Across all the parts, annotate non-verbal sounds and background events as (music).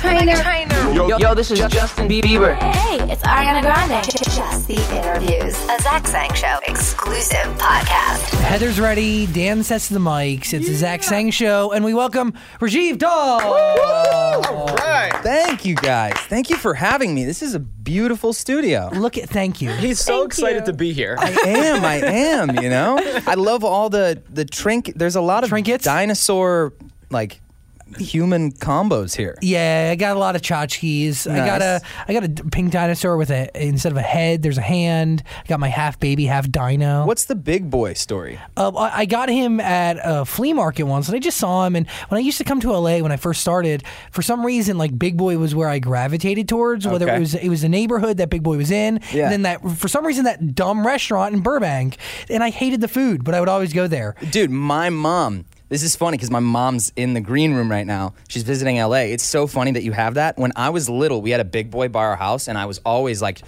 Trainer. Yo, yo, this is Justin Bieber. Hey, it's Ariana Grande. Just the interviews. A Zach Sang Show exclusive podcast. Heather's ready. Dan sets the mics. It's the Zach Sang Show, and we welcome Rajiv Dhall. All right. Thank you guys. Thank you for having me. This is a beautiful studio. Look at, thank you. He's so excited to be here. I am. I am. You know. (laughs) I love all the the trink. There's a lot of Trinkets? dinosaur like human combos here. Yeah, I got a lot of tchotchkes. I got a I got a pink dinosaur with a instead of a head, there's a hand. I got my half baby, half dino. What's the big boy story? Uh, I got him at a flea market once, and I just saw him. And when I used to come to LA when I first started, for some reason, like Big Boy was where I gravitated towards. Whether it was it was the neighborhood that Big Boy was in, Yeah. and then that for some reason that dumb restaurant in Burbank, and I hated the food, but I would always go there. Dude, my mom. This is funny because my mom's in the green room right now. She's visiting LA. It's so funny that you have that. When I was little, we had a big boy by our house, and I was always like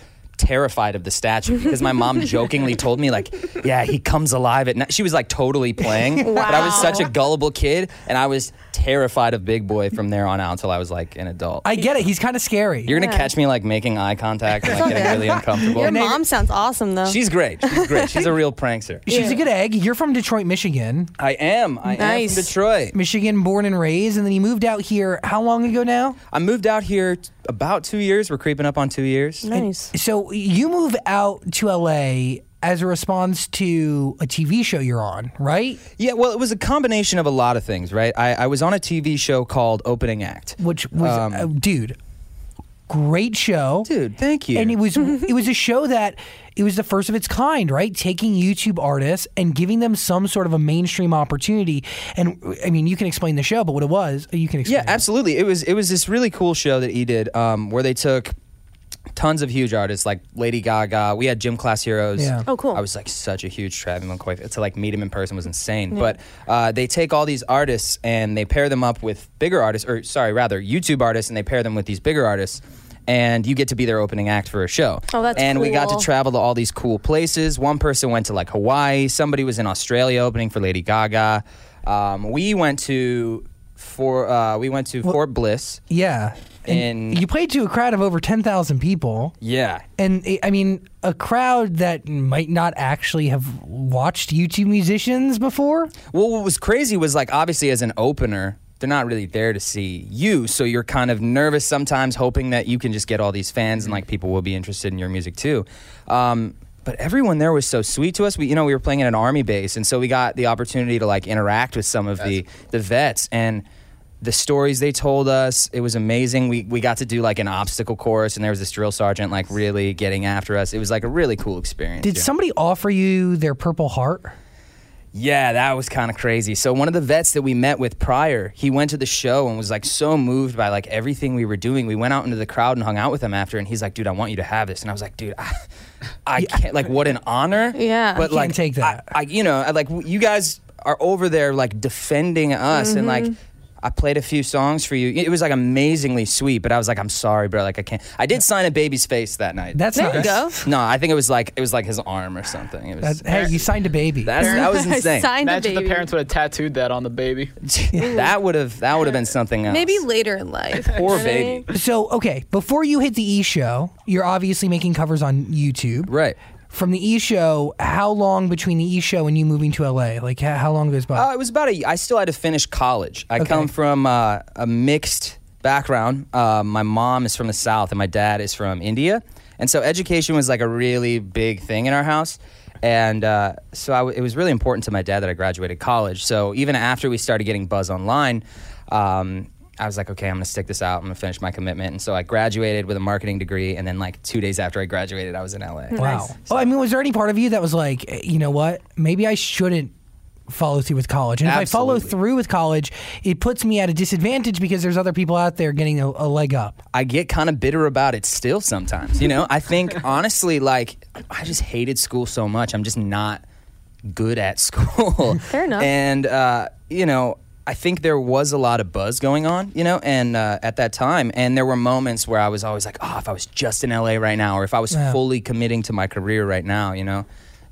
terrified of the statue because my mom (laughs) jokingly told me like, "Yeah, he comes alive at night." She was like totally playing, but I was such a gullible kid, and I was terrified of Big Boy from there on out until I was like an adult. I get it. He's kind of scary. You're gonna catch me like making eye contact and like getting really uncomfortable. Your mom sounds awesome though. She's great. She's great. She's a real prankster. She's a good egg. You're from Detroit, Michigan. I am. I am from Detroit. Michigan, born and raised, and then you moved out here. How long ago now? I moved out here t- about two years. We're creeping up on two years. nice. So you move out to LA as a response to a TV show you're on, right? Yeah, well, it was a combination of a lot of things, right? I, I was on a TV show called Opening Act. Which was, Um, uh, dude, great show, Dude, thank you. And it was (laughs) it was a show that it was the first of its kind, right? Taking YouTube artists and giving them some sort of a mainstream opportunity. And I mean, you can explain the show, but what it was, you can explain. yeah, absolutely. It was it was this really cool show that he did, um, where they took tons of huge artists like Lady Gaga. We had Gym Class Heroes. Yeah. Oh, cool. I was like such a huge Travis McCoy. To like meet him in person was insane. But uh, they take all these artists and they pair them up with bigger artists, or sorry, rather YouTube artists, and they pair them with these bigger artists. And you get to be their opening act for a show. Oh, that's And we got to cool. travel to all these cool places. One person went to like Hawaii. Somebody was in Australia opening for Lady Gaga. Um, we went to for uh, we went to Fort Bliss. Yeah. And And- you played to a crowd of over 10,000 people. Yeah, And I- I mean, a crowd that might not actually have watched YouTube musicians before. Well, what was crazy was like obviously as an opener, they're not really there to see you, so you're kind of nervous sometimes, hoping that you can just get all these fans and like people will be interested in your music too. Um, but everyone there was so sweet to us. We, you know, we were playing at an army base, and so we got the opportunity to like interact with some of the the vets and. The stories they told us, it was amazing. We, we got to do like an obstacle course, and there was this drill sergeant like really getting after us. It was like a really cool experience. Did yeah. somebody offer you their Purple Heart? Yeah, that was kind of crazy. So one of the vets that we met with prior, he went to the show and was like so moved by like everything we were doing. We went out into the crowd and hung out with him after, and he's like, "Dude, I want you to have this." And I was like, "Dude, I, I (laughs) can't. Like, what an honor." (laughs) Yeah. but can't like, take that. I, I, you know, I, like you guys are over there like defending us, and like. Mm-hmm. I played a few songs for you. It was like amazingly sweet, but I was like, I'm sorry, bro. Like I can't. I did sign a baby's face that night. That's There you go. no, I think it was like it was like his arm or something. It was. That's, hey, you signed a baby. that's, that was (laughs) I insane. signed a Imagine the parents would have tattooed that on the baby. (laughs) that would have that would have been something else. Maybe later in life. (laughs) Poor You know what I baby. mean? so, okay, before you hit the E show, you're obviously making covers on YouTube. Right. From the E show, how long between the E show and you moving to LA? Like, how, how long goes by? Uh, it was about a. I still had to finish college. I Okay. come from uh, a mixed background. Uh, my mom is from the South and my dad is from India, and so education was like a really big thing in our house. And uh, so I w- it was really important to my dad that I graduated college. So even after we started getting buzz online, um, I was like, okay, I'm gonna stick this out. I'm gonna finish my commitment. And so I graduated with a marketing degree, and then like two days after I graduated, I was in LA. wow. Well, I mean, was there any part of you that was like, eh, you know what? Maybe I shouldn't follow through with college. And if I follow through with college, it puts me at a disadvantage because there's other people out there getting a, a leg up. I get kind of bitter about it still sometimes. You know, I think (laughs) honestly, like, I just hated school so much. I'm just not good at school. Fair enough. And, uh, you know, I think there was a lot of buzz going on, you know, and uh, at that time, and there were moments where I was always like, oh, if I was just in LA right now, or if I was Yeah. fully committing to my career right now, you know.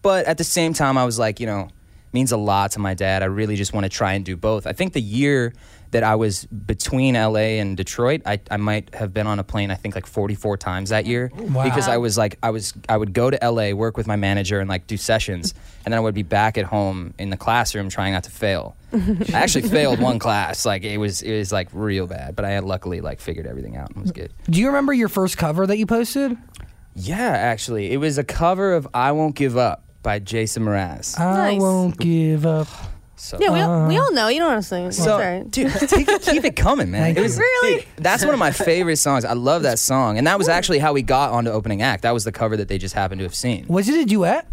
But at the same time, I was like, you know, means a lot to my dad. I really just want to try and do both. I think the year that I was between LA and Detroit. I, I might have been on a plane I think like 44 times that year Wow. because I was like I was I would go to LA, work with my manager and like do sessions and then I would be back at home in the classroom trying not to fail. I actually (laughs) failed one class. Like it was it was like real bad, but I had luckily like figured everything out and it was good. Do you remember your first cover that you posted? Yeah, actually. It was a cover of I Won't Give Up by Jason Mraz. I Nice. won't give up. So Yeah, we all, we all know. You don't want to sing. So, That's right. dude, take keep it coming, man. Thank It was, you. Really? that's one of my (laughs) favorite songs. I love that song, and that was actually how we got onto opening act. That was the cover that they just happened to have seen. Was it a duet?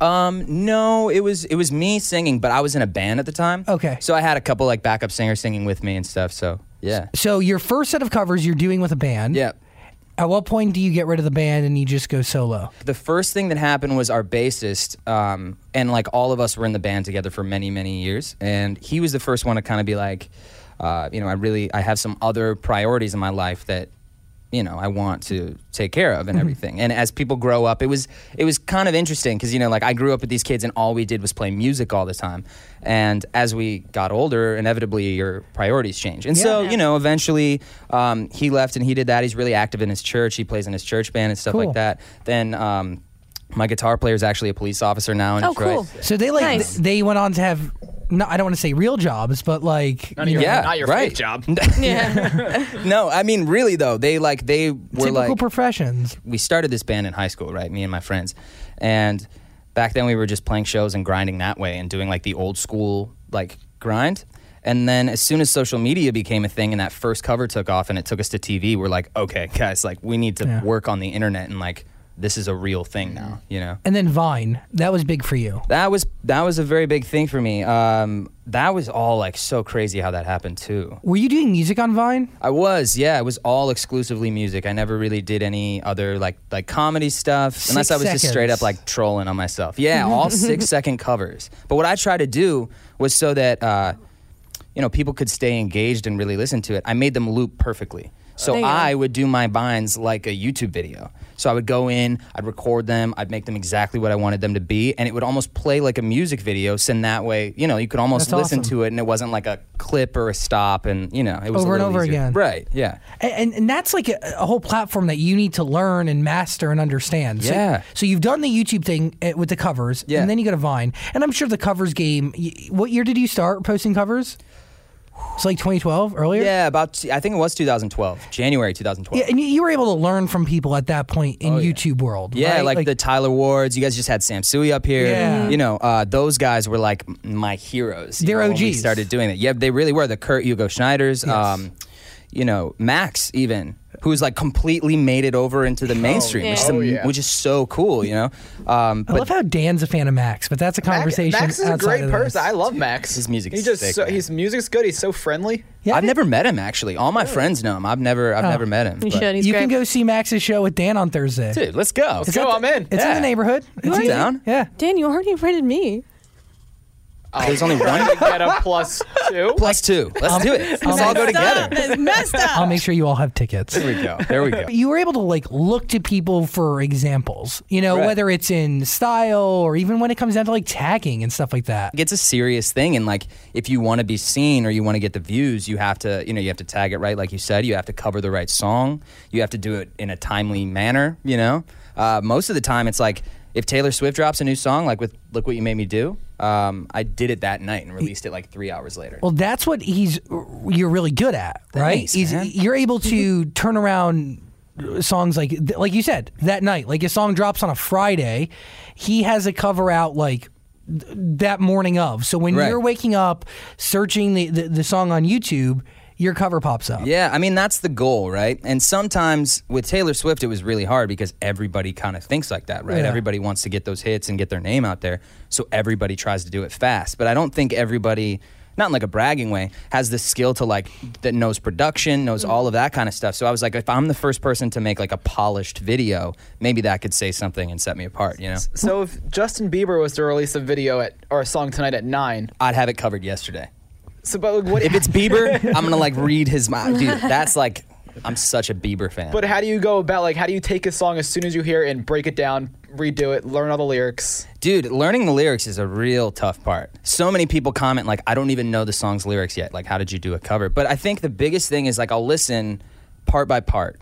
Um, no, it was it was me singing, but I was in a band at the time. Okay. so I had a couple like backup singers singing with me and stuff. So yeah, So your first set of covers you're doing with a band. yeah. At what point do you get rid of the band and you just go solo? the first thing that happened was our bassist, um, and like all of us were in the band together for many, many years, and he was the first one to kind of be like, uh, you know, I really, I have some other priorities in my life that, you know, I want to take care of and everything. And as people grow up, it was, it was kind of interesting because you know, like I grew up with these kids, and all we did was play music all the time, and as we got older, inevitably your priorities change, and so Yeah. you know, eventually um, he left and he did that. He's really active in his church. He plays in his church band and stuff Cool. like that. Then um, my guitar player is actually a police officer now in Oh, Detroit. cool. So they like Nice. they went on to have no, I don't want to say real jobs, but like Not your, know, Yeah, not your right. fake job. (laughs) (laughs) Yeah. (laughs) No, I mean really though. They like they were typical like professions. we started this band in high school, right? Me and my friends, and back then we were just playing shows and grinding that way and doing like the old school like grind. And then as soon as social media became a thing and that first cover took off and it took us to TV, we're like, okay, guys, like we need to Yeah. work on the internet and like this is a real thing now, you know. And then Vine, that was big for you. That was that was a very big thing for me. Um, that was all like so crazy how that happened too. Were you doing music on Vine? I was, yeah. It was all exclusively music. I never really did any other like like comedy stuff unless I was just straight up like trolling on myself. Yeah, all (laughs) six second covers. But what I tried to do was so that uh, you know people could stay engaged and really listen to it. I made them loop perfectly. So. I would do my vines like a YouTube video. So I would go in, I'd record them, I'd make them exactly what I wanted them to be, and it would almost play like a music video. So in that way, you know, you could almost That's listen awesome. to it, and it wasn't like a clip or a stop, and you know, it was a Over and little over easier. again. Right? Yeah. And, and, and that's like a, a whole platform that you need to learn and master and understand. So, Yeah. So you've done the YouTube thing uh, with the covers, Yeah. and then you go to Vine. And I'm sure the covers game. y- What year did you start posting covers? It's like 2012, earlier. Yeah, about I think it was 2012, January 2012. Yeah, and you, you were able to learn from people at that point in Oh, yeah. YouTube world. Yeah, right? like, the Tyler Wards. You guys just had Sam Tsui up here. Yeah. You know, uh, those guys were like my heroes. They're know, OGs. started doing it. Yeah, they really were. The Kurt Hugo Schneiders. Yes. Um, you know, Max even, who's like completely made it over into the mainstream, which, is yeah. Oh, yeah. which is so cool. You know, um, I but love how Dan's a fan of Max, but that's a conversation. Max is a great person. I love Max. His music He is just sick, so, man. his music's good. He's so friendly. Yeah, I've never met him actually. All my friends know him. I've never, I've Oh. never met him. You should. He's you great. can go see Max's show with Dan on Thursday. Dude, let's go. Let's go. I'm in. It's in the neighborhood. It's I'm down. Yeah. Dan, you already invited me. There's only one (laughs) to get a plus two. plus two. Let's do it. Let's all go together. It's messed up. I'll make sure you all have tickets. There we go. There we go. you were able to like look to people for examples you know Right. whether it's in style or even when it comes down to like tagging and stuff like that it's a serious thing and like if you want to be seen or you want to get the views you have to you know you have to tag it right like you said you have to cover the right song you have to do it in a timely manner you know uh, most of the time it's like if taylor swift drops a new song like with look what you made me do um, i did it that night and released it like three hours later well that's what he's you're really good at right Thanks, He's- man. you're able to turn around songs like like you said that night like a song drops on a friday he has a cover out like that morning of so when Right. you're waking up searching the, the, the song on youtube your cover pops up Yeah, I mean that's the goal, right? And sometimes with Taylor Swift, it was really hard because everybody kind of thinks like that, right? Yeah. Everybody wants to get those hits and get their name out there, so everybody tries to do it fast. But I don't think everybody, not in like a bragging way, has the skill to like that knows production, knows mm-hmm. all of that kind of stuff. So I was like, if I'm the first person to make like a polished video, maybe that could say something and set me apart. You know, So if Justin Bieber was to release a video at or a song tonight at nine, I'd have it covered yesterday. So but what If it's (laughs) Bieber, I'm gonna like read his mind, dude. That's like. I'm such a Bieber fan. But how do you go about like how do you take a song as soon as you hear it and break it down, redo it, learn all the lyrics? Dude, learning the lyrics is a real tough part. So many people comment like, I don't even know the song's lyrics yet. Like, how did you do a cover? But I think the biggest thing is like I'll listen part by part,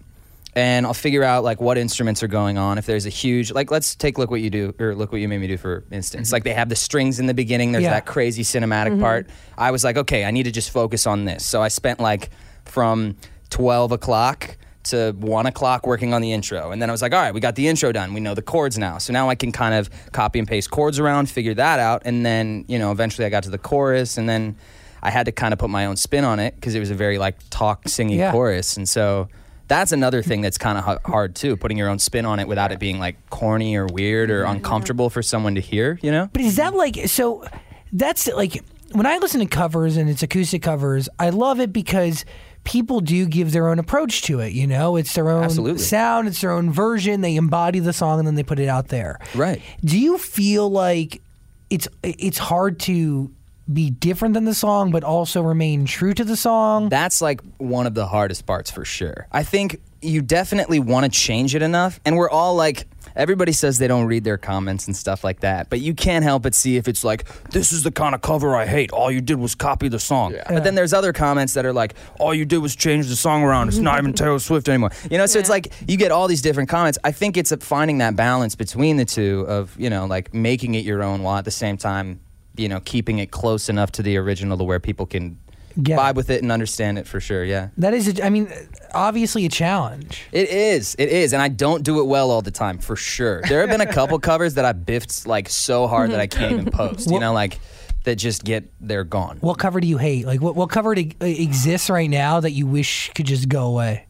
and I'll figure out like what instruments are going on. If there's a huge like, let's take look what you do or look what you made me do for instance. Mm-hmm. Like they have the strings in the beginning. There's Yeah. that crazy cinematic mm-hmm. part. I was like, okay, I need to just focus on this. So I spent like from twelve o'clock to one o'clock working on the intro. And then I was like, all right, we got the intro done. We know the chords now. So now I can kind of copy and paste chords around, figure that out. And then, you know, eventually I got to the chorus and then I had to kind of put my own spin on it because it was a very like talk singing Yeah. chorus. And so that's another thing that's kind of h- hard too, putting your own spin on it without it being like corny or weird or mm-hmm. uncomfortable for someone to hear, you know? But is that like so? That's like when I listen to covers and it's acoustic covers, I love it because people do give their own approach to it. You know, it's their own Absolutely. sound, it's their own version. They embody the song and then they put it out there. Right. Do you feel like it's it's hard to be different than the song, but also remain true to the song? That's like one of the hardest parts for sure. I think you definitely want to change it enough. And we're all like, everybody says they don't read their comments and stuff like that. But you can't help but see if it's like, this is the kind of cover I hate. All you did was copy the song. But then there's other comments that are like, all you did was change the song around. It's not even (laughs) Taylor Swift anymore. You know, so it's like you get all these different comments. I think it's finding that balance between the two of, you know, like making it your own while at the same time, you know, keeping it close enough to the original to where people can vibe with it and understand it for sure. Yeah. That is, a, I mean, obviously a challenge. It is. It is. And I don't do it well all the time, for sure. There have been a couple (laughs) covers that I biffed like so hard that I can't even mm-hmm. post, you know, like that just get, they're gone. What cover do you hate? Like, what, what cover to, uh, exists right now that you wish could just go away?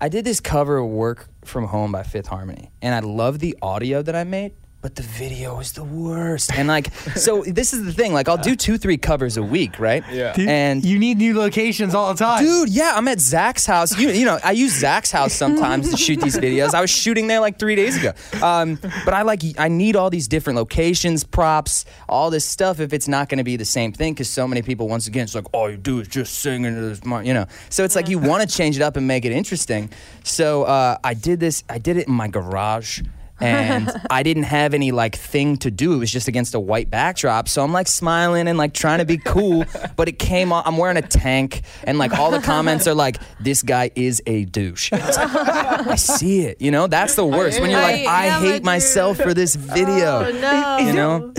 I did this cover of Work From Home by Fifth Harmony, and I love the audio that I made. But the video is the worst. And like, so this is the thing. Like, I'll do two, three covers a week, right? Yeah. And you need new locations all the time. Dude, yeah, I'm at Zach's house. You, you know, I use Zach's house sometimes to shoot these videos. I was shooting there like three days ago. Um, but I like, I need all these different locations, props, all this stuff if it's not going to be the same thing. Because so many people, once again, it's like, all you do is just sing into this, mi-" you know. So it's like you want to change it up and make it interesting. So uh, I did this. I did it in my garage. And (laughs) I didn't have any like thing to do. It was just against a white backdrop. So I'm like smiling and like trying to be cool, (laughs) but it came on. I'm wearing a tank, and like all the comments are like, "This guy is a douche." I, (laughs) like, I see it. You know, that's the worst when you're like, I "I hate myself for this video." Oh no. You know,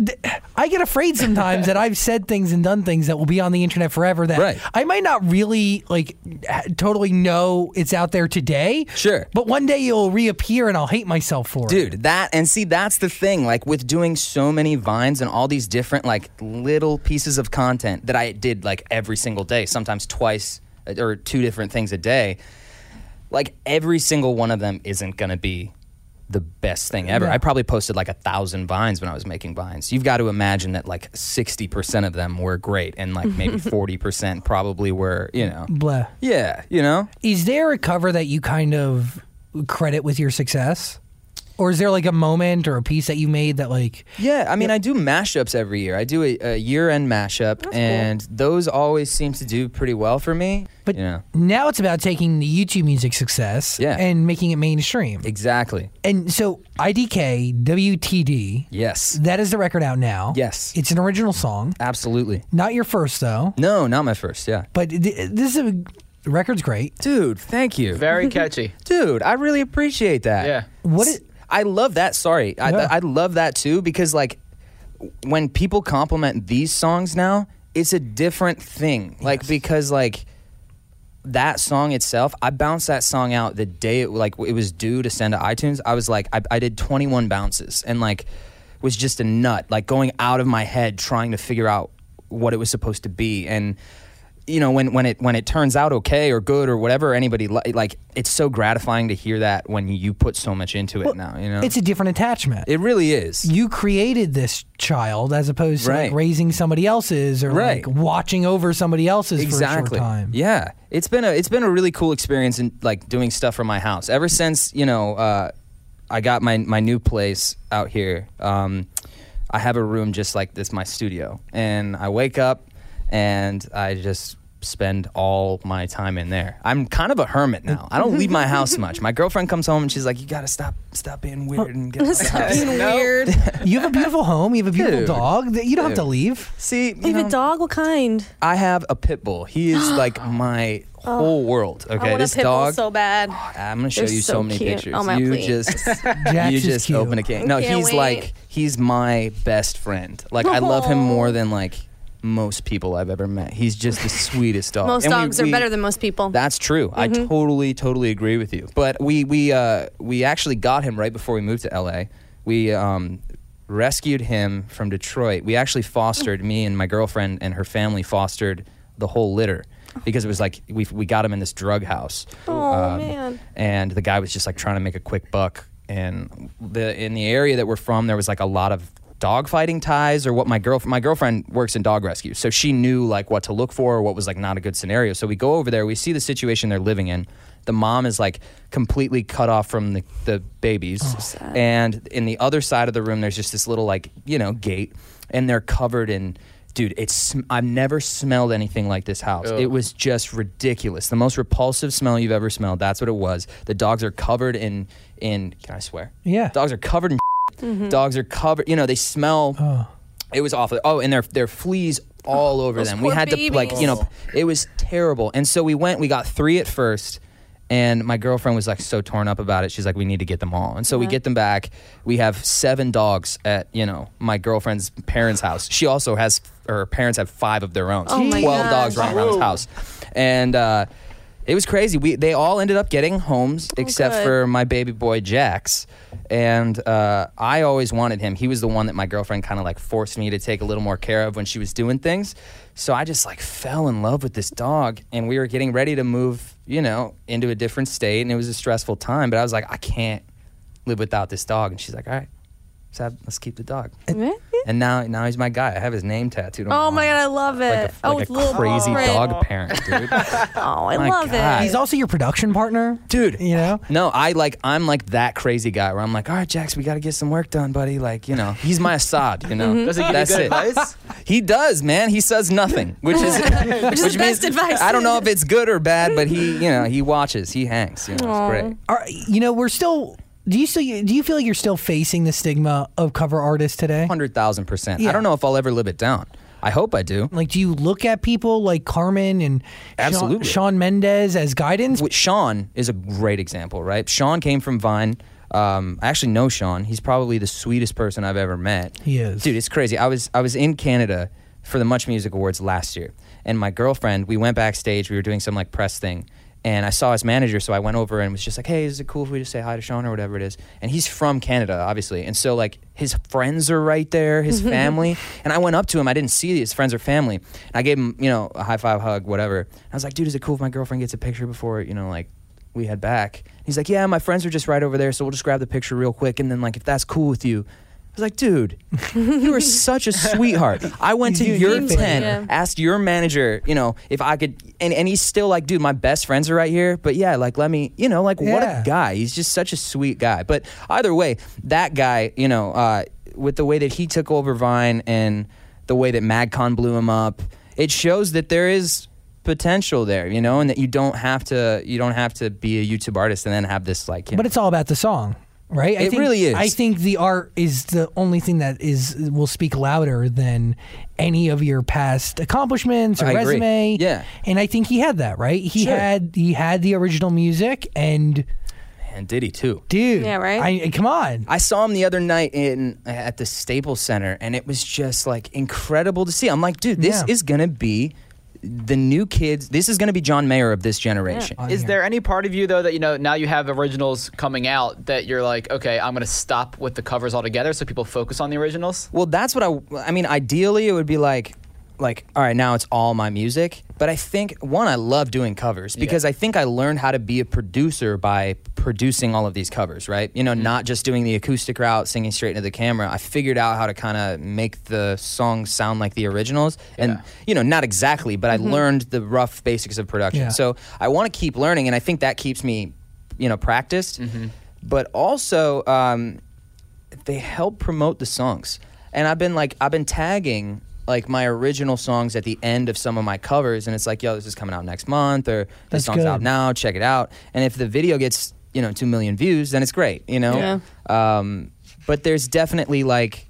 I get afraid sometimes that I've said things and done things that will be on the internet forever that Right. I might not really like totally know it's out there today. Sure. But one day it'll reappear and I'll hate myself for it. Dude, that and see that's the thing. Like with doing so many vines and all these different like little pieces of content that I did like every single day, sometimes twice uh, or two different things a day. Like every single one of them isn't gonna be the best thing ever. Yeah. I probably posted like a thousand vines when I was making vines. You've got to imagine that like sixty percent of them were great, and like maybe (laughs) forty percent probably were, you know. Blah. Yeah, you know. Is there a cover that you kind of credit with your success? Or is there like a moment or a piece that you made that like Yeah, I mean, I do mashups every year. I do a, a year-end mashup, and those always seem to do pretty well for me. but you know, now it's about taking the YouTube music success Yeah. and making it mainstream. exactly. And so IDK WTD Yes, that is the record out now. Yes. It's an original song. absolutely. Not your first though, No, not my first. Yeah, but th- this is a the record's great. dude, thank you, Very (laughs) catchy. dude. I really appreciate that. Yeah. What S- it- I love that. Sorry, I, Yeah. I love that too because like when people compliment these songs now, it's a different thing. Like because like that song itself, I bounced that song out the day it like it was due to send to iTunes. I was like, I, I did 21 bounces and like was just a nut, like going out of my head trying to figure out what it was supposed to be and. You know when, when it when it turns out okay or good or whatever anybody li- like it's so gratifying to hear that when you put so much into it now you know? It's a different attachment. it really is. You created this child as opposed to like raising somebody else's or Right. like watching over somebody else's for a exactly. short time. yeah. It's been a it's been a really cool experience in like doing stuff from my house. Ever since you know uh, i got my my new place out here um, i have a room just like this my studio. And i wake up and i just spend all my time in there. I'm kind of a hermit now. I don't leave my house much. My girlfriend comes home and she's like, "You got to stop stop being oh, weird and get (laughs) out the house." Being weird. (laughs) You have a beautiful home. You have a beautiful Dude. dog. That You don't have to Dude. leave. See, you You have know, a dog? What kind? I have a pit bull. He is (gasps) like my oh. whole world. I Okay, want this a pit bull dog. so bad. Oh, I'm gonna show They're you so, so many cute. pictures. Oh, my you please. just (laughs) Jax you is just cute. open a can. No, Can't he's wait. like he's my best friend. Like I love him Aw. more than like most people I've ever met. He's just the sweetest dog. (laughs) Most And we- dogs are we- better than most people. That's true. I Mm-hmm. totally, totally agree with you. But we we uh, we actually got him right before we moved to LA. We um, rescued him from Detroit. We actually fostered me and my girlfriend and her family fostered the whole litter because it was like we we got him in this drug house. Oh, Um, man. And the guy was just like trying to make a quick buck. And the in the area that we're from, there was like a lot of dog fighting ties or what my girl my girlfriend works in dog rescue. So she knew like what to look for or what was like not a good scenario. So we go over there we see the situation they're living in. The mom is like completely cut off from the, the babies. Oh, and in the other side of the room there's just this little like you know gate. And they're covered in dude it's i've never smelled anything like this house. Ugh. it was just ridiculous. The most repulsive smell you've ever smelled. That's what it was. The dogs are covered in in can i swear? Yeah. dogs are covered in dogs are covered you know they smell Oh. it was awful. Oh, and there there are fleas all over those them. We poor had to like you know, it was terrible. And so we went. We got three at first, and my girlfriend was like so torn up about it. She's like, we need to get them all. And so we get them back. We have seven dogs at you know my girlfriend's parents' house. She also has her parents have five of their own. Oh my Twelve gosh. dogs running around this Whoa. house, and. uh it was crazy. We they all ended up getting homes except Oh, good. for my baby boy Jax, and uh, I always wanted him. He was the one that my girlfriend kind of like forced me to take a little more care of when she was doing things. So I just like fell in love with this dog, and we were getting ready to move, you know, into a different state, and it was a stressful time. But I was like, I can't live without this dog, and she's like, all right, let's, let's keep the dog. Yeah. And now now he's my guy. I have his name tattooed. on Oh my god, I love it. Like a, oh, like with a little crazy print. dog parent, dude. (laughs) Oh, oh, I My love God. it. He's also your production partner, dude You know? no i like i'm like that crazy guy where i'm like all right jax we gotta get some work done buddy like you know he's my assad you know mm-hmm. Does he give that's good it advice? (laughs) he does man he says nothing which is (laughs) which, is the best advice. i don't know if it's good or bad but he you know he watches he hangs you know Aw. it's great Are, you know, we're still. Do you still? Do you feel like you're still facing the stigma of cover artists today? 100000 percent i don't know if i'll ever live it down i hope i do Like, do you look at people like Carmen and Absolutely. Shawn, Shawn Mendes as guidance? Shawn is a great example, right? Shawn came from Vine. Um, I actually know Shawn. He's probably the sweetest person I've ever met. He is. dude. It's crazy. I was I was in Canada for the Much Music Awards last year, and my girlfriend. We went backstage. We were doing some like press thing, and I saw his manager. So I went over and was just like, "Hey, is it cool if we just say hi to Shawn or whatever it is?" And he's from Canada, obviously, and so like his friends are right there, his (laughs) family. And I went up to him. I didn't see his friends or family. And I gave him, you know, a high five, hug, whatever. I was like, "Dude, is it cool if my girlfriend gets a picture before you know like?" we head back. He's like, yeah, my friends are just right over there, so we'll just grab the picture real quick, and then like if that's cool with you. Was like, dude, you are (laughs) such a sweetheart. I went to your tent, favor. asked your manager, you know, if I could, and, and he's still like, dude, my best friends are right here, but yeah, like let me, you know, like what Yeah. a guy. He's just such a sweet guy. But either way, that guy, you know, uh, with the way that he took over Vine and the way that MagCon blew him up, it shows that there is potential there, you know, and that you don't have to you don't have to be a YouTube artist and then have this like. You But know, it's all about the song, right? I It think, really is. I think the art is the only thing that is will speak louder than any of your past accomplishments or I agree. resume. Yeah. and I think he had that right. He Sure. had he had the original music, and and Diddy too. dude, Yeah, right? I, come on, I saw him the other night in at the Staples Center, and it was just like incredible to see. I'm like, dude, this Yeah. is gonna be the new kids. This is gonna be John Mayer of this generation. On Is there any part of you though that you know now you have originals coming out that you're like, okay, I'm gonna stop with the covers altogether so people focus on the originals? Well, that's what I. I mean, ideally, it would be like, like, all right, now it's all my music. But I think one, I love doing covers because I think I learned how to be a producer by producing all of these covers. Right? You know, mm-hmm. not just doing the acoustic route, singing straight into the camera. I figured out how to kind of make the songs sound like the originals, and you know, not exactly, but I mm-hmm. learned the rough basics of production. Yeah. So I want to keep learning, and I think that keeps me, you know, practiced. Mm-hmm. But also, um, they help promote the songs. And I've been like, I've been tagging like my original songs at the end of some of my covers, and it's like, yo, this is coming out next month, or this That's song's out now. Check it out. And if the video gets you know two million views, then it's great. You know. Um, but there's definitely like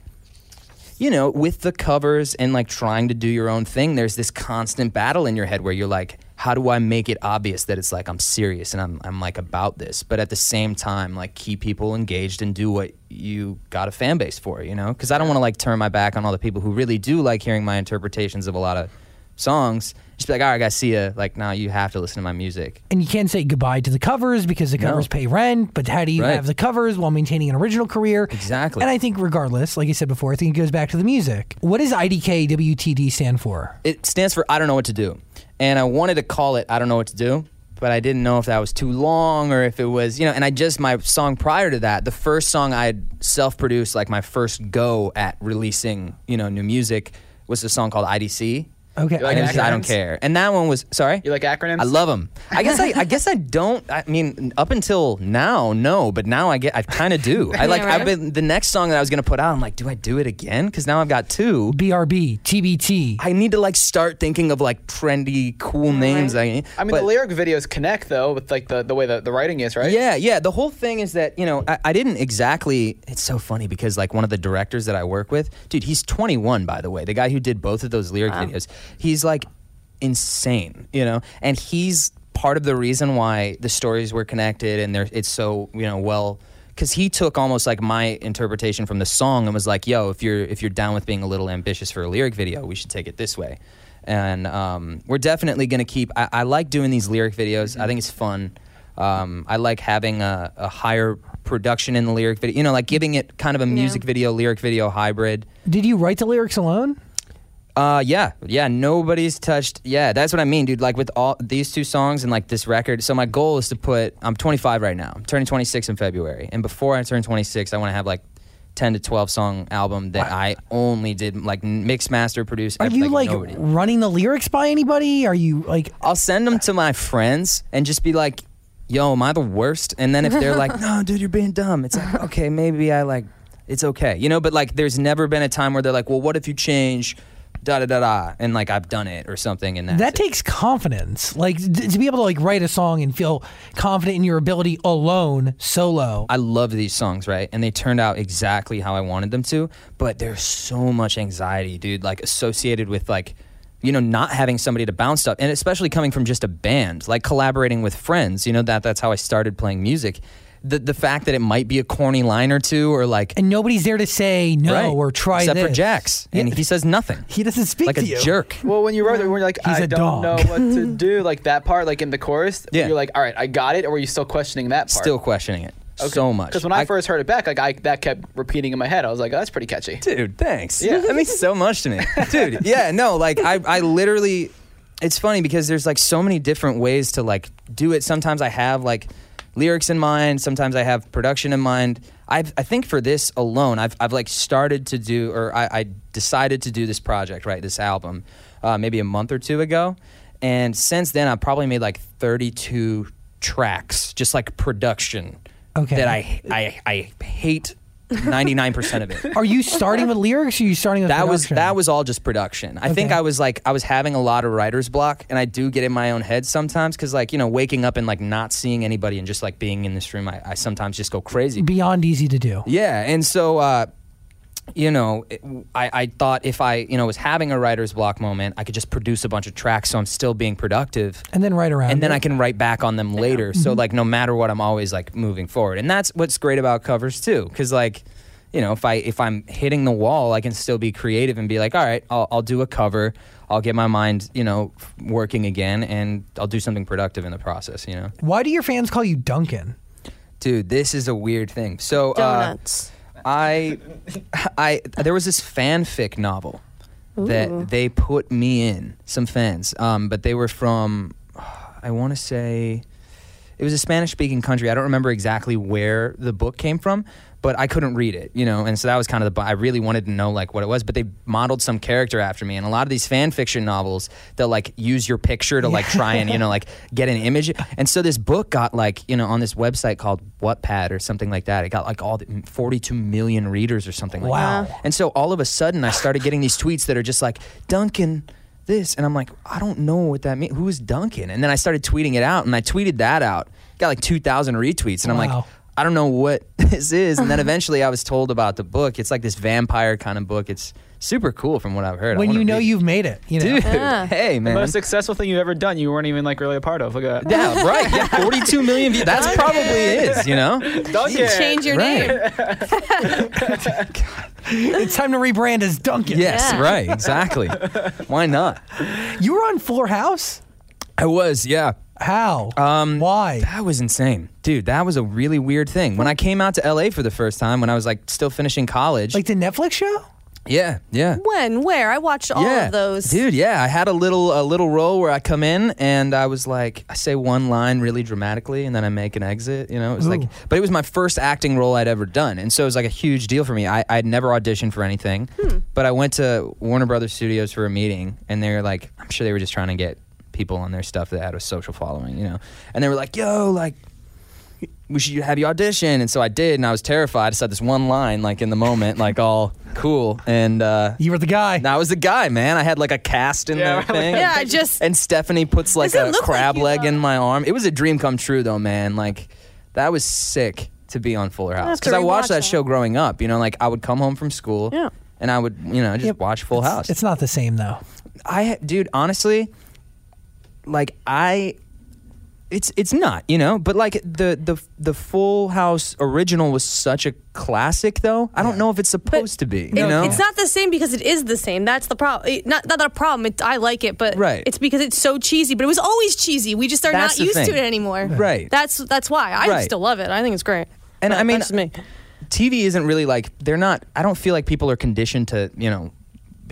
you know, with the covers and like trying to do your own thing, there's this constant battle in your head where you're like, how do I make it obvious that it's like I'm serious and I'm I'm like about this, but at the same time, like keep people engaged and do what you got a fan base for, you know? Because I don't want to like turn my back on all the people who really do like hearing my interpretations of a lot of songs. Just be like, all right, guys, see ya. Like, now you have to listen to my music. And you can't say goodbye to the covers because the covers pay rent. But how do you Right. have the covers while maintaining an original career? Exactly. And I think, regardless, like I said before, I think it goes back to the music. What does IDK WTD stand for? it stands for I don't know what to do. And I wanted to call it I don't know what to do, but I didn't know if that was too long or if it was, you know, and I just my song prior to that, the first song I had self-produced like my first go at releasing, you know, new music was a song called IDC. Okay. Like and it was I don't care. And that one was sorry? You like acronyms? I love them. I guess I, I guess I don't. I mean, up until now, no. But now I get. I kind of do. (laughs) I like. Yeah, right? I've been the next song that I was gonna put out. I'm like, do I do it again? Because now I've got two. BRB, TBT. I need to like start thinking of like trendy, cool names. I, I mean, but- the lyric videos connect though with like the, the way the, the writing is, right? Yeah, yeah. The whole thing is that you know I, I didn't exactly. It's so funny because like one of the directors that I work with, dude, he's 21 by the way. The guy who did both of those lyric videos, he's like insane, you know, and he's part of the reason why the stories were connected and they're it's so you know well because he took almost like my interpretation from the song and was like, "Yo, if you're if you're down with being a little ambitious for a lyric video, we should take it this way." And um, we're definitely going to keep. I, I like doing these lyric videos. I think it's fun. Um, I like having a, a higher production in the lyric video. You know, like giving it kind of a music video, lyric video hybrid. Did you write the lyrics alone? Uh, yeah, yeah. Nobody's touched. Yeah, that's what I mean, dude. Like with all these two songs and like this record. So my goal is to put. I'm 25 right now. I'm turning 26 in February, and before I turn 26, I want to have like 10 to 12 song album that I only did like mix, master, produce. Are you like nobody. running the lyrics by anybody? Are you like I'll send them to my friends and just be like, "Yo, am I the worst?" And then if they're like, (laughs) "No, dude, you're being dumb," it's like, okay, maybe I like, it's okay, you know. But like, there's never been a time where they're like, "Well, what if you change?" Da da da da, and like I've done it or something, and that it. takes confidence. Like d- to be able to like write a song and feel confident in your ability alone, solo. I love these songs, right? And they turned out exactly how I wanted them to. But there's so much anxiety, dude, like associated with like, you know, not having somebody to bounce stuff, and especially coming from just a band, like collaborating with friends. You know that that's how I started playing music. The the fact that it might be a corny line or two, or like and nobody's there to say no right, or try except this. for Jax, and Yeah. he says nothing, He doesn't speak like to a you. jerk. Well, when you wrote it, when you're like, He's I a don't dog. know what to (laughs) do, like that part, like in the chorus, Yeah. you're like, all right, I got it, or were you still questioning that part? Still questioning it so much. Because when I, first heard it back, like I that kept repeating in my head. I was like, oh, that's pretty catchy. Dude, thanks. Yeah. That means so much to me. (laughs) Dude, yeah, no, like I, I literally it's funny because there's like so many different ways to like do it. Sometimes I have like lyrics in mind, sometimes I have production in mind. I've, I think for this alone, I've, I've like started to do, or I, I decided to do this project, right, this album, uh, maybe a month or two ago. And since then, I've probably made like 32 tracks, just like production Okay. that I, I, I hate 99% of it Are you starting with lyrics or are you starting with that was that was all just production. I think Okay. I was like I was having a lot of writer's block, and I do get in my own head sometimes because like you know waking up and like not seeing anybody and just like being in this room, I, I sometimes just go crazy. beyond easy to do. Yeah, and so uh, you know, it, I, I thought if I you know was having a writer's block moment, I could just produce a bunch of tracks, so I'm still being productive. And then right around And then it. I can write back on them later. So like no matter what, I'm always like moving forward, and that's what's great about covers too, because like you know if I if I'm hitting the wall, I can still be creative and be like, all right, I'll, I'll do a cover. I'll get my mind you know working again, and I'll do something productive in the process. You know, Why do your fans call you Duncan? dude, this is a weird thing. So uh, Donuts. I, (laughs) I, there was this fanfic novel that they put me in. Some fans, um, but they were from, (sighs) I want to say, it was a Spanish speaking country. I don't remember exactly where the book came from, but I couldn't read it, you know, and so that was kind of the. I really wanted to know like what it was, but they modeled some character after me, and a lot of these fan fiction novels, they'll like use your picture to like try and you know like get an image, and so this book got like you know on this website called Wattpad or something like that. It got like all the mm, 42 million readers or something like Wow. that. And so all of a sudden, I started getting these tweets that are just like Duncan. This and I'm like, I don't know what that means. Who is Duncan? And then I started tweeting it out, and I tweeted that out. Got like 2,000 retweets, and I'm like. I don't know what (laughs) this is. And then (laughs) eventually I was told about the book. It's like this vampire kind of book. It's super cool from what I've heard. When you know read it. you've made it, you know. Dude, Yeah. (laughs) hey, man. The Most successful thing you've ever done, you weren't even like really a part of. Look at that. yeah, right. Yeah, 42 million views. That's probably is, you know? Duncan. Change your Right. name. It's time to rebrand as Duncan. Yes, Yeah. right. Exactly. Why not? You were on Fuller House? I was, yeah. How? Um, Why? That was insane. Dude, that was a really weird thing. When I came out to LA for the first time, when I was like still finishing college. Like the Netflix show? yeah, yeah. When? Where? I watched all yeah. of those. Dude, yeah. I had a little a little role where I come in and I was like I say one line really dramatically and then I make an exit, you know? It was like but it was my first acting role I'd ever done. And so it was like a huge deal for me. I I'd never auditioned for anything. But I went to Warner Brothers Studios for a meeting and they were like I'm sure they were just trying to get people on their stuff that had a social following, you know. And they were like, "Yo, like we should have you audition. And so I did, and I was terrified. I said this one line, like in the moment, like (laughs) all cool. And uh, You were the guy. I was the guy, man. I had like a cast in Yeah, the (laughs) thing. Yeah, I just. And Stephanie puts like Doesn't a look like crab you, leg though. in my arm. It was a dream come true, though, man. Like that was sick to be on Fuller House have to because I watched that that. show growing up. You know, like I would come home from school. Yeah. And I would, you know, just Yeah, watch Full House. It's not the same though. I, dude, honestly, like I, it's it's not, you know, but like the the the Full House original was such a classic, though. I don't know if it's supposed to be, you It- know. It's not the same because it is the same. That's the problem. Not not a problem. It, I like it, but Right. it's because it's so cheesy. But it was always cheesy. We just are That's not used thing. to it anymore. Right. That's that's why I Right. still love it. I think it's great. And But I mean- that's me. TV isn't really like they're not. I don't feel like people are conditioned to, you know,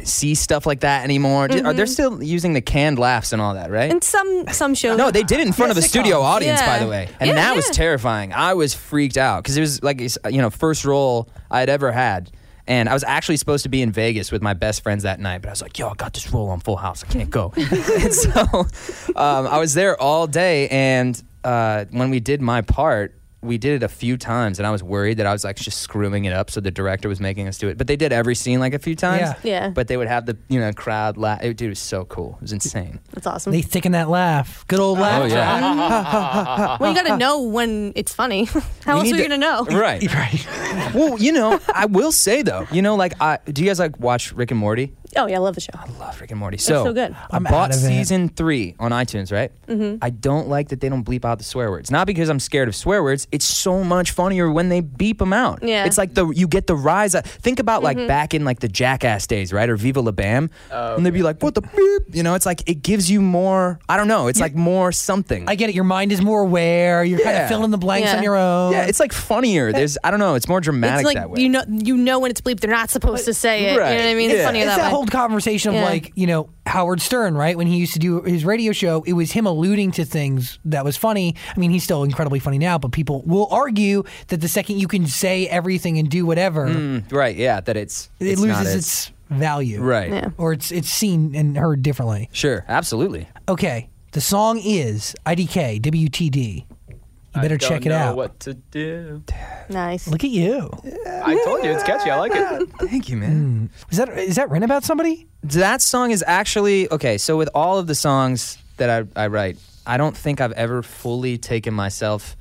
see stuff like that anymore. Are they still using the canned laughs and all that, right? And some some shows. No, they did it in front of a studio audience, by the way, and Yeah, that was terrifying. I was freaked out because it was like you know first role I had ever had, and I was actually supposed to be in Vegas with my best friends that night, but I was like, "Yo, I got this role on Full House, I can't go." (laughs) and so um, I was there all day, and uh, when we did my part. We did it a few times, and I was worried that I was like just screwing it up. So the director was making us do it, but they did every scene like a few times. Yeah. Yeah. But they would have the you know crowd laugh. It, dude, it was so cool. It was insane. That's awesome. They thicken that laugh. Good old laugh. Oh yeah. (laughs) well, you got to know when it's funny. (laughs) How You else need are you to- gonna know? Right. (laughs) Right. well, you know, I will say though, you know, like, I do you guys like watch Rick and Morty? Oh yeah, I love the show. I love Rick and Morty. So, so good. I I'm bought out of it. season three on iTunes, right? Mm-hmm. I don't like that they don't bleep out the swear words. Not because I'm scared of swear words. It's so much funnier when they beep them out. Yeah. It's like the you get the rise. Of, think about like mm-hmm. back in like the Jackass days, right? Or Viva La Bam, Oh, and they'd be like, "What the beep?" You know, it's like it gives you more. I don't know. It's like more something. I get it. Your mind is more aware. You're kind of filling the blanks Yeah. on your own. yeah, it's like funnier. There's I don't know. It's more dramatic It's like that way. you know you know when it's bleeped. They're not supposed to say it. Right. You know what I mean? Yeah. It's funnier it's that, that way. whole conversation of like you know Howard Stern, right? When he used to do his radio show, it was him alluding to things that was funny. I mean, he's still incredibly funny now, but people will argue that the second you can say everything and do whatever, Mm, right? Yeah, that it's it it's not loses as- its value, right. Yeah. Or it's it's seen and heard differently. Sure, absolutely. Okay, the song is IDK WTD. You better I don't check it know out. What to do? Nice. Look at you. I told you it's catchy. I like it. (laughs) Thank you, man. Is that is that written about somebody? That song is actually okay. So with all of the songs that I, I write, I don't think I've ever fully taken myself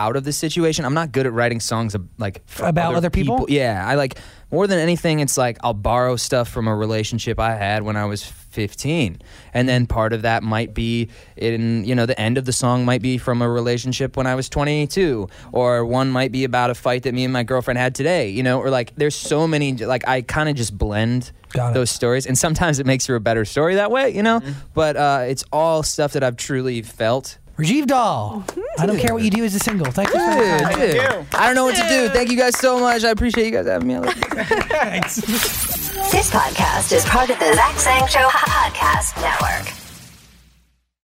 out of this situation. I'm not good at writing songs like About other people? Yeah, I like more than anything. It's like I'll borrow stuff from a relationship I had when I was 15, and then part of that might be in you know the end of the song might be from a relationship when I was 22, or one might be about a fight that me and my girlfriend had today. You know, or like there's so many like I kind of just blend those stories, and sometimes it makes for a better story that way. You know, but uh, it's all stuff that I've truly felt. Rajiv Dhall. I don't care what you do as a single. Thank you for the time. Dude. I don't know what to do. Thank you guys so much. I appreciate you guys having me. I love you. Thanks. This podcast is part of the Zach Sang Show Podcast Network.